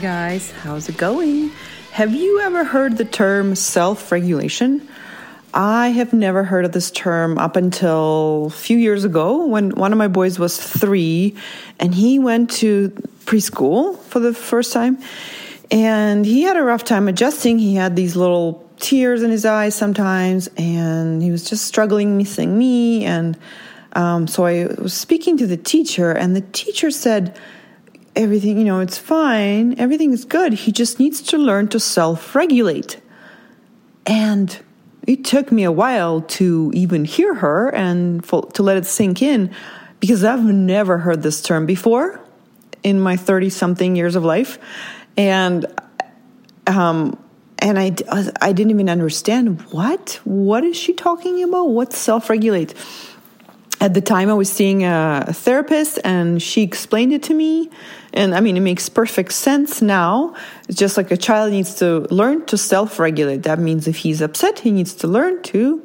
Guys, how's it going? Have you ever heard the term self regulation? I have never heard of this term up until a few years ago when one of my boys was three and he went to preschool for the first time. And he had a rough time adjusting. He had these little tears in his eyes sometimes, and he was just struggling missing me. And um, so I was speaking to the teacher, and the teacher said, Everything, you know, it's fine. Everything is good. He just needs to learn to self regulate. And it took me a while to even hear her and for, to let it sink in because I've never heard this term before in my 30 something years of life. And, um, and I, I didn't even understand what what is she talking about what's self-regulate at the time i was seeing a therapist and she explained it to me. And i mean it makes perfect sense now. It's just like a child needs to learn to self-regulate. That means if he's upset he needs to learn to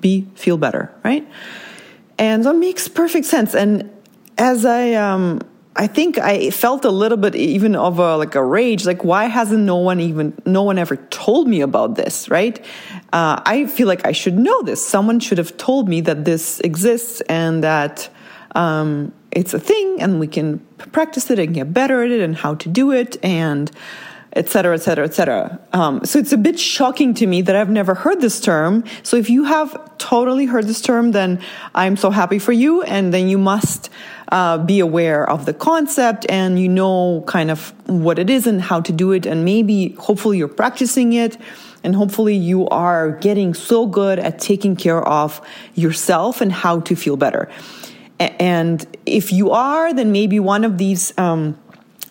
be feel better right? And that makes perfect sense. And as i um I think I felt a little bit even of a like a rage. Like, why hasn't no one even no one ever told me about this? Right? Uh, I feel like I should know this. Someone should have told me that this exists and that um, it's a thing, and we can practice it and get better at it, and how to do it, and et cetera, et cetera, et cetera. Um, so it's a bit shocking to me that I've never heard this term. So if you have totally heard this term, then I'm so happy for you, and then you must uh, be aware of the concept and you know kind of what it is and how to do it. And maybe, hopefully, you're practicing it. And hopefully, you are getting so good at taking care of yourself and how to feel better. And if you are, then maybe one of these. Um,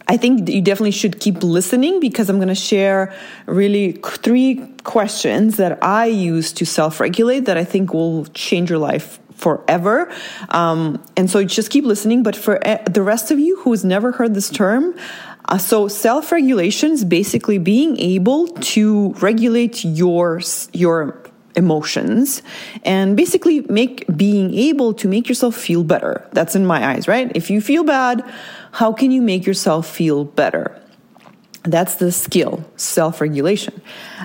I think you definitely should keep listening because I'm going to share really three questions that I use to self regulate that I think will change your life forever. Um, and so just keep listening. But for the rest of you who's never heard this term, uh, so self regulation is basically being able to regulate your your emotions and basically make being able to make yourself feel better. That's in my eyes, right? If you feel bad, how can you make yourself feel better? That's the skill, self regulation.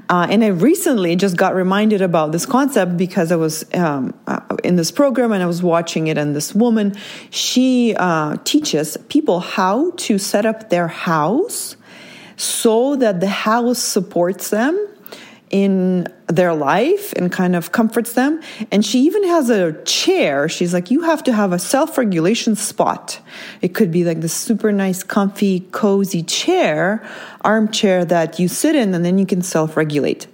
Uh, and I recently just got reminded about this concept because I was um, uh, in this program and I was watching it. And this woman, she uh, teaches people how to set up their house so that the house supports them in their life and kind of comforts them. And she even has a chair. She's like, you have to have a self regulation spot. It could be like this super nice, comfy, cozy chair, armchair that you sit in and then you can self regulate.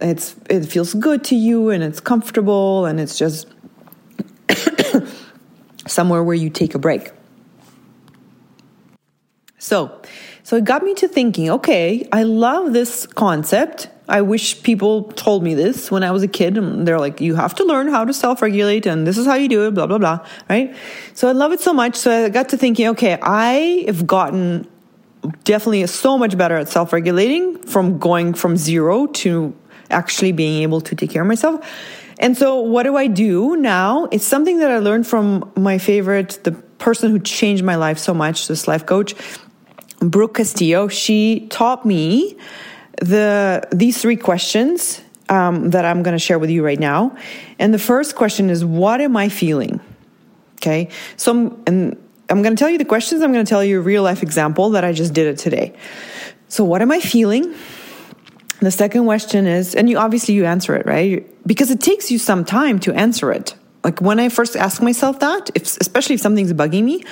It's, it feels good to you and it's comfortable and it's just somewhere where you take a break. So, so it got me to thinking, okay, I love this concept I wish people told me this when I was a kid. And they're like, you have to learn how to self regulate, and this is how you do it, blah, blah, blah. Right? So I love it so much. So I got to thinking, okay, I have gotten definitely so much better at self regulating from going from zero to actually being able to take care of myself. And so what do I do now? It's something that I learned from my favorite, the person who changed my life so much, this life coach, Brooke Castillo. She taught me the these three questions um, that I'm going to share with you right now. And the first question is, what am I feeling? Okay, so I'm, and I'm going to tell you the questions. I'm going to tell you a real life example that I just did it today. So, what am I feeling? The second question is, and you obviously you answer it right because it takes you some time to answer it. Like when I first ask myself that, if, especially if something's bugging me,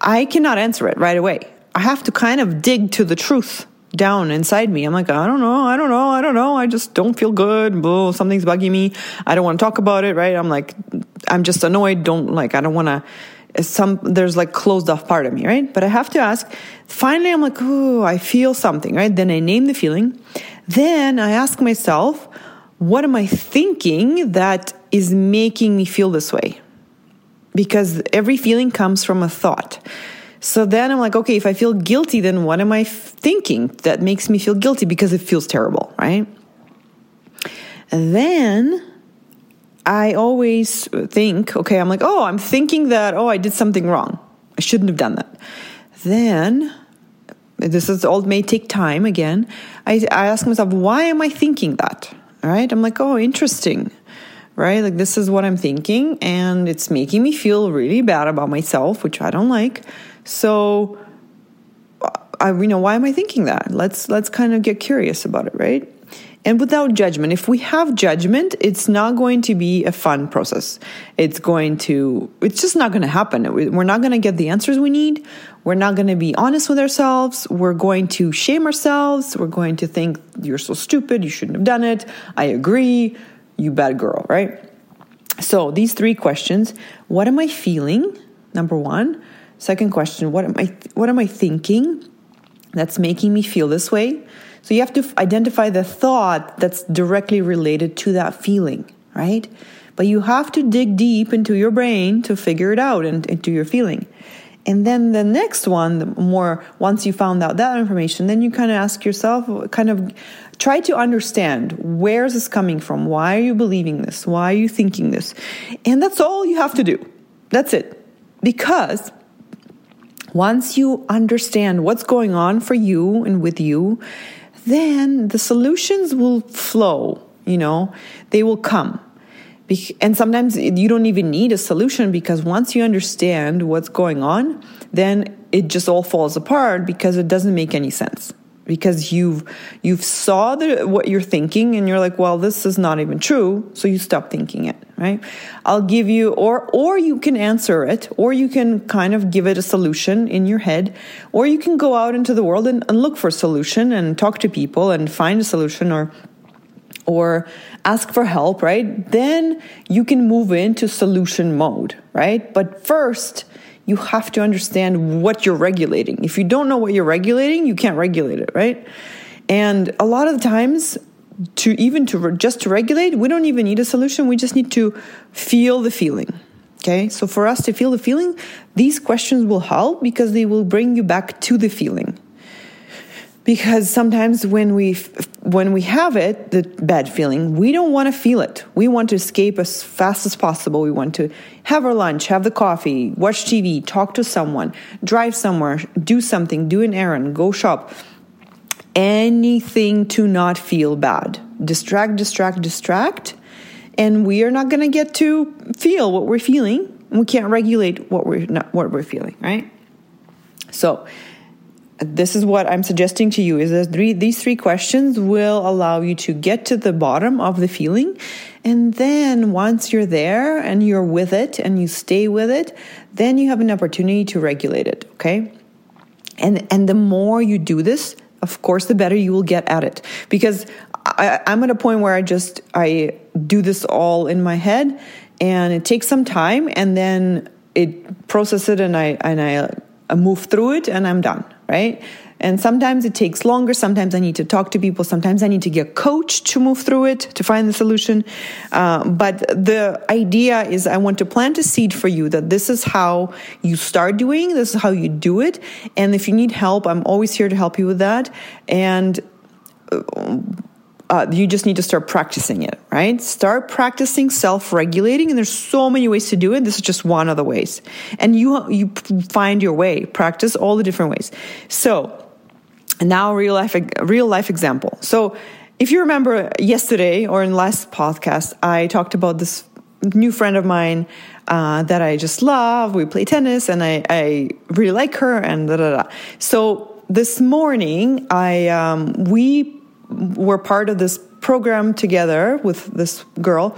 I cannot answer it right away. I have to kind of dig to the truth down inside me. I'm like, I don't know, I don't know, I don't know. I just don't feel good. Blah, something's bugging me. I don't want to talk about it, right? I'm like, I'm just annoyed. Don't like, I don't want to. Some there's like closed off part of me, right? But I have to ask. Finally, I'm like, oh, I feel something, right? Then I name the feeling. Then I ask myself, what am I thinking that is making me feel this way? Because every feeling comes from a thought. So then I'm like, okay, if I feel guilty, then what am I thinking that makes me feel guilty because it feels terrible, right? And then I always think, okay, I'm like, oh, I'm thinking that, oh, I did something wrong. I shouldn't have done that. Then this is all may take time again. I, I ask myself, why am I thinking that? Right? I'm like, oh, interesting. Right? Like this is what I'm thinking, and it's making me feel really bad about myself, which I don't like. So uh, I, you know, why am I thinking that? Let's let's kind of get curious about it, right? and without judgment. If we have judgment, it's not going to be a fun process. It's going to, it's just not going to happen. We're not going to get the answers we need. We're not going to be honest with ourselves. We're going to shame ourselves. We're going to think, you're so stupid. You shouldn't have done it. I agree. You bad girl, right? So these three questions what am I feeling? Number one. Second question, what am I, what am I thinking that's making me feel this way? So you have to identify the thought that's directly related to that feeling, right? But you have to dig deep into your brain to figure it out and into your feeling. And then the next one, more once you found out that information, then you kind of ask yourself, kind of try to understand where is this coming from? Why are you believing this? Why are you thinking this? And that's all you have to do. That's it. Because once you understand what's going on for you and with you, then the solutions will flow, you know, they will come. And sometimes you don't even need a solution because once you understand what's going on, then it just all falls apart because it doesn't make any sense. Because you've you've saw the, what you're thinking and you're like well this is not even true so you stop thinking it right? I'll give you or or you can answer it or you can kind of give it a solution in your head or you can go out into the world and, and look for a solution and talk to people and find a solution or or ask for help right then you can move into solution mode right but first you have to understand what you're regulating. If you don't know what you're regulating, you can't regulate it, right? And a lot of the times, to even to just to regulate, we don't even need a solution. We just need to feel the feeling. Okay, so for us to feel the feeling, these questions will help because they will bring you back to the feeling because sometimes when we when we have it the bad feeling we don't want to feel it. We want to escape as fast as possible. We want to have our lunch have the coffee watch tv talk to someone drive somewhere do something do an errand go shop. Anything to not feel bad. Distract distract distract and we are not going to get to feel what we're feeling. We can't regulate what we're not what we're feeling right? So this is what I'm suggesting to you is that three, these three questions will allow you to get to the bottom of the feeling. And then once you're there and you're with it and you stay with it, then you have an opportunity to regulate it. Okay. And, and the more you do this, of course, the better you will get at it because I, I'm at a point where I just, I do this all in my head and it takes some time and then it process it and I, and I move through it and I'm done right? And sometimes it takes longer. Sometimes I need to talk to people. Sometimes I need to get coached to move through it to find the solution. Uh, but the idea is I want to plant a seed for you that this is how you start doing, this is how you do it. And if you need help, I'm always here to help you with that. And uh, you just need to start practicing it, right? Start practicing self-regulating, and there's so many ways to do it. This is just one of the ways, and you you find your way. Practice all the different ways. So now, real life real life example. So if you remember yesterday or in last podcast, I talked about this new friend of mine uh, that I just love. We play tennis, and I I really like her, and da da da. So this morning, I um, we were part of this program together with this girl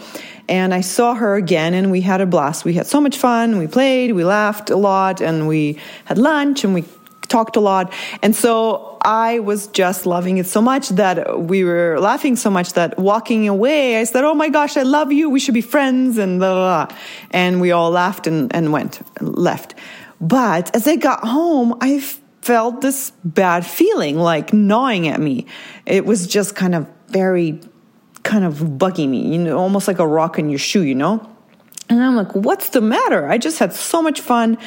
and I saw her again and we had a blast. We had so much fun. We played, we laughed a lot and we had lunch and we talked a lot. And so I was just loving it so much that we were laughing so much that walking away, I said, Oh my gosh, I love you. We should be friends and blah, blah, blah. And we all laughed and, and went, left. But as I got home, I felt this bad feeling like gnawing at me. It was just kind of very kind of bugging me, you know, almost like a rock in your shoe, you know? And I'm like, what's the matter? I just had so much fun.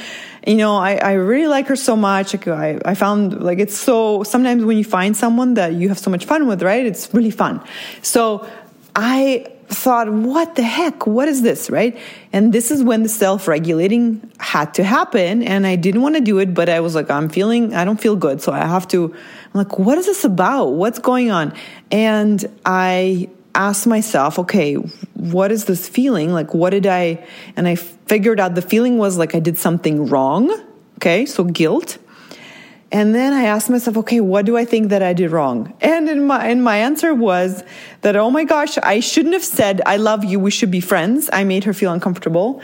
You know, I, I really like her so much. I, I found like it's so, sometimes when you find someone that you have so much fun with, right? It's really fun. So I thought, what the heck? What is this? Right. And this is when the self regulating had to happen. And I didn't want to do it, but I was like, I'm feeling, I don't feel good. So I have to, I'm like, what is this about? What's going on? And I asked myself, okay, what is this feeling? Like, what did I, and I figured out the feeling was like I did something wrong. Okay. So guilt. And then I asked myself, okay, what do I think that I did wrong? And in my and my answer was that oh my gosh, I shouldn't have said I love you. We should be friends. I made her feel uncomfortable,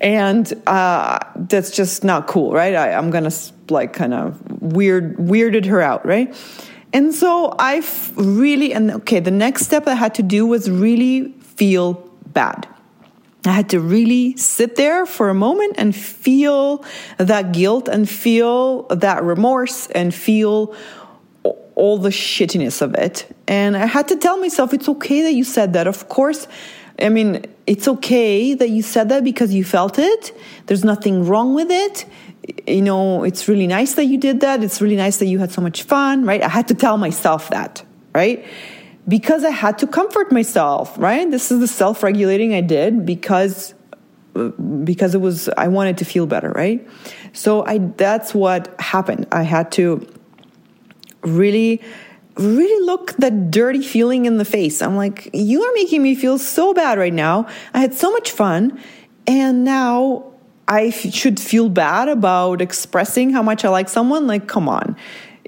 and uh, that's just not cool, right? I, I'm gonna like kind of weird weirded her out, right? And so I really and okay, the next step I had to do was really feel bad. I had to really sit there for a moment and feel that guilt and feel that remorse and feel all the shittiness of it. And I had to tell myself, it's okay that you said that. Of course, I mean, it's okay that you said that because you felt it. There's nothing wrong with it. You know, it's really nice that you did that. It's really nice that you had so much fun, right? I had to tell myself that, right? Because I had to comfort myself, right? This is the self-regulating I did because uh, because it was I wanted to feel better, right? So I that's what happened. I had to really really look that dirty feeling in the face. I'm like, you are making me feel so bad right now. I had so much fun and now I f- should feel bad about expressing how much I like someone. Like, come on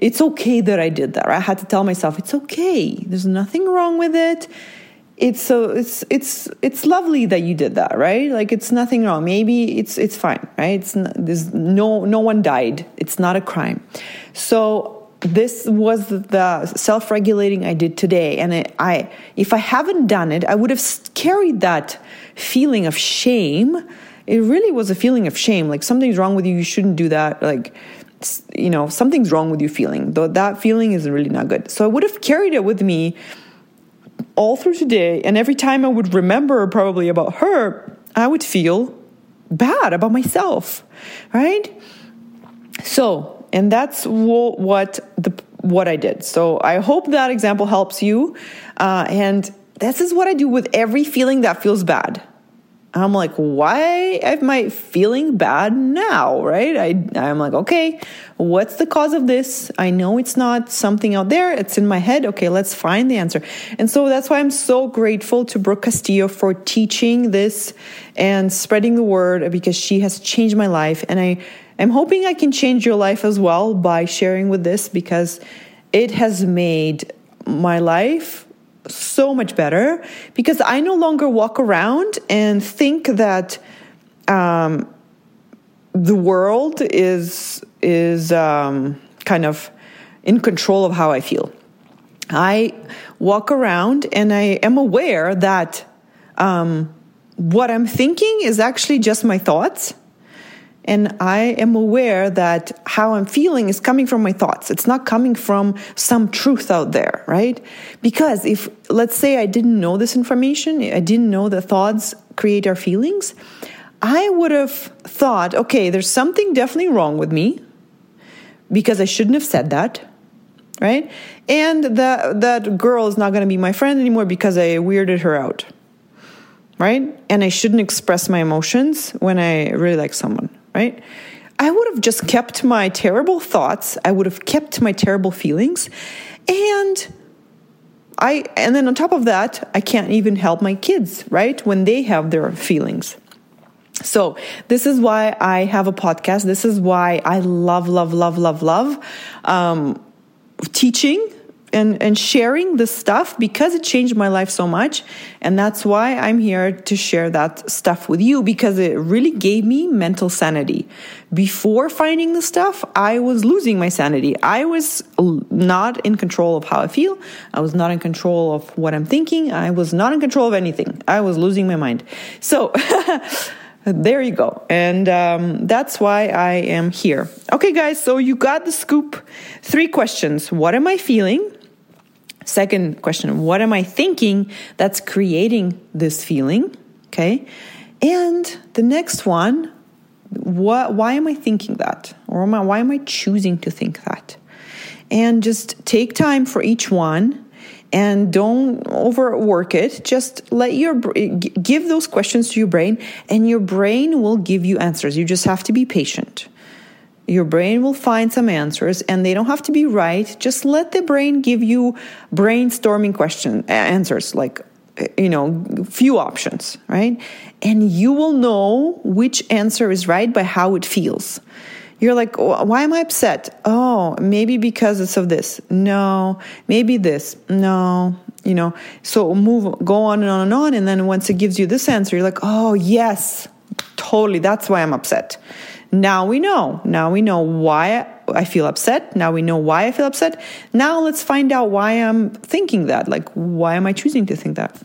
it's okay that I did that. I had to tell myself it's okay. There's nothing wrong with it. It's so it's it's it's lovely that you did that, right? Like it's nothing wrong. Maybe it's it's fine, right? It's there's no no one died. It's not a crime. So this was the self-regulating I did today, and it, I if I haven't done it, I would have carried that feeling of shame. It really was a feeling of shame, like something's wrong with you. You shouldn't do that. Like you know, something's wrong with you feeling, though that feeling is really not good. So I would have carried it with me all through today. And every time I would remember probably about her, I would feel bad about myself, right? So, and that's what the what I did. So I hope that example helps you. Uh, and this is what I do with every feeling that feels bad. I'm like, why am I feeling bad now? Right? I, I'm like, okay, what's the cause of this? I know it's not something out there. It's in my head. Okay, let's find the answer. And so that's why I'm so grateful to Brooke Castillo for teaching this and spreading the word because she has changed my life. And I am hoping I can change your life as well by sharing with this because it has made my life so much better because I no longer walk around and think that um, the world is is um, kind of in control of how I feel. I walk around and I am aware that um, what I'm thinking is actually just my thoughts and I am aware that how I'm feeling is coming from my thoughts. It's not coming from some truth out there, right? Because if, let's say, I didn't know this information, I didn't know that thoughts create our feelings, I would have thought, okay, there's something definitely wrong with me because I shouldn't have said that, right? And that, that girl is not going to be my friend anymore because I weirded her out, right? And I shouldn't express my emotions when I really like someone right? I would have just kept my terrible thoughts, I would have kept my terrible feelings, and I and then on top of that, I can't even help my kids, right? When they have their feelings. So, this is why I have a podcast. This is why I love, love, love, love, love um, teaching and, and sharing this stuff because it changed my life so much. And that's why I'm here to share that stuff with you because it really gave me mental sanity. Before finding the stuff, I was losing my sanity. I was not in control of how I feel. I was not in control of what I'm thinking. I was not in control of anything. I was losing my mind. So, there you go. And um, that's why I am here. Okay, guys, so you got the scoop. Three questions What am I feeling? Second question What am I thinking that's creating this feeling? Okay. And the next one, what, why am I thinking that? Or am I, why am I choosing to think that? And just take time for each one and don't overwork it. Just let your give those questions to your brain, and your brain will give you answers. You just have to be patient. Your brain will find some answers, and they don't have to be right. Just let the brain give you brainstorming question answers, like you know, few options, right? And you will know which answer is right by how it feels. You're like, why am I upset? Oh, maybe because it's of this. No, maybe this. No, you know. So move, go on and on and on. And then once it gives you this answer, you're like, oh, yes, totally. That's why I'm upset. Now we know. Now we know why I feel upset. Now we know why I feel upset. Now let's find out why I'm thinking that. Like, why am I choosing to think that?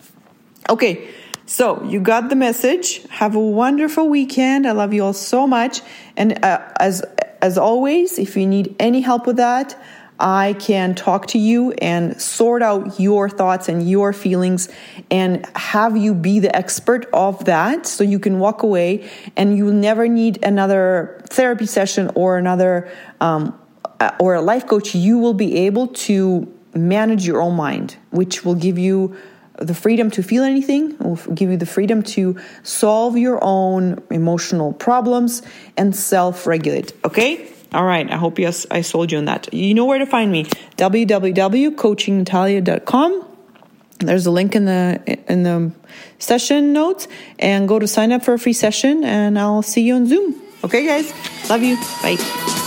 Okay. So you got the message. Have a wonderful weekend. I love you all so much. And uh, as as always, if you need any help with that, I can talk to you and sort out your thoughts and your feelings and have you be the expert of that so you can walk away and you will never need another therapy session or another um, uh, or a life coach. You will be able to manage your own mind, which will give you the freedom to feel anything, will give you the freedom to solve your own emotional problems and self regulate. Okay? All right. I hope yes, I sold you on that. You know where to find me www.coachingnatalia.com. There's a link in the in the session notes and go to sign up for a free session and I'll see you on Zoom. Okay guys. Love you. Bye.